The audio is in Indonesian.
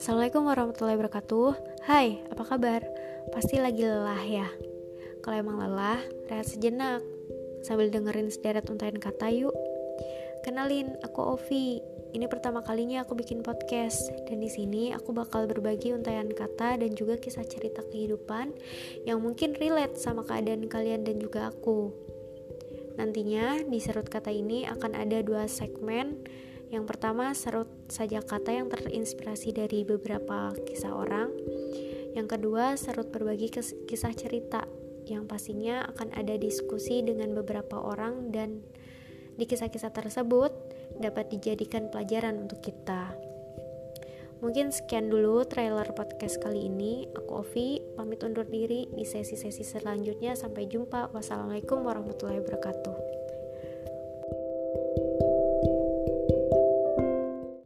Assalamualaikum warahmatullahi wabarakatuh. Hai, apa kabar? Pasti lagi lelah ya? Kalau emang lelah, rehat sejenak. Sambil dengerin sederet untayan kata yuk. Kenalin, aku Ovi. Ini pertama kalinya aku bikin podcast. Dan di sini aku bakal berbagi untayan kata dan juga kisah cerita kehidupan Yang mungkin relate sama keadaan kalian dan juga aku. Nantinya di serut kata ini akan ada dua segmen yang pertama, serut saja kata yang terinspirasi dari beberapa kisah orang. Yang kedua, serut berbagi kisah cerita yang pastinya akan ada diskusi dengan beberapa orang dan di kisah-kisah tersebut dapat dijadikan pelajaran untuk kita. Mungkin sekian dulu trailer podcast kali ini. Aku Ovi, pamit undur diri di sesi-sesi selanjutnya. Sampai jumpa. Wassalamualaikum warahmatullahi wabarakatuh.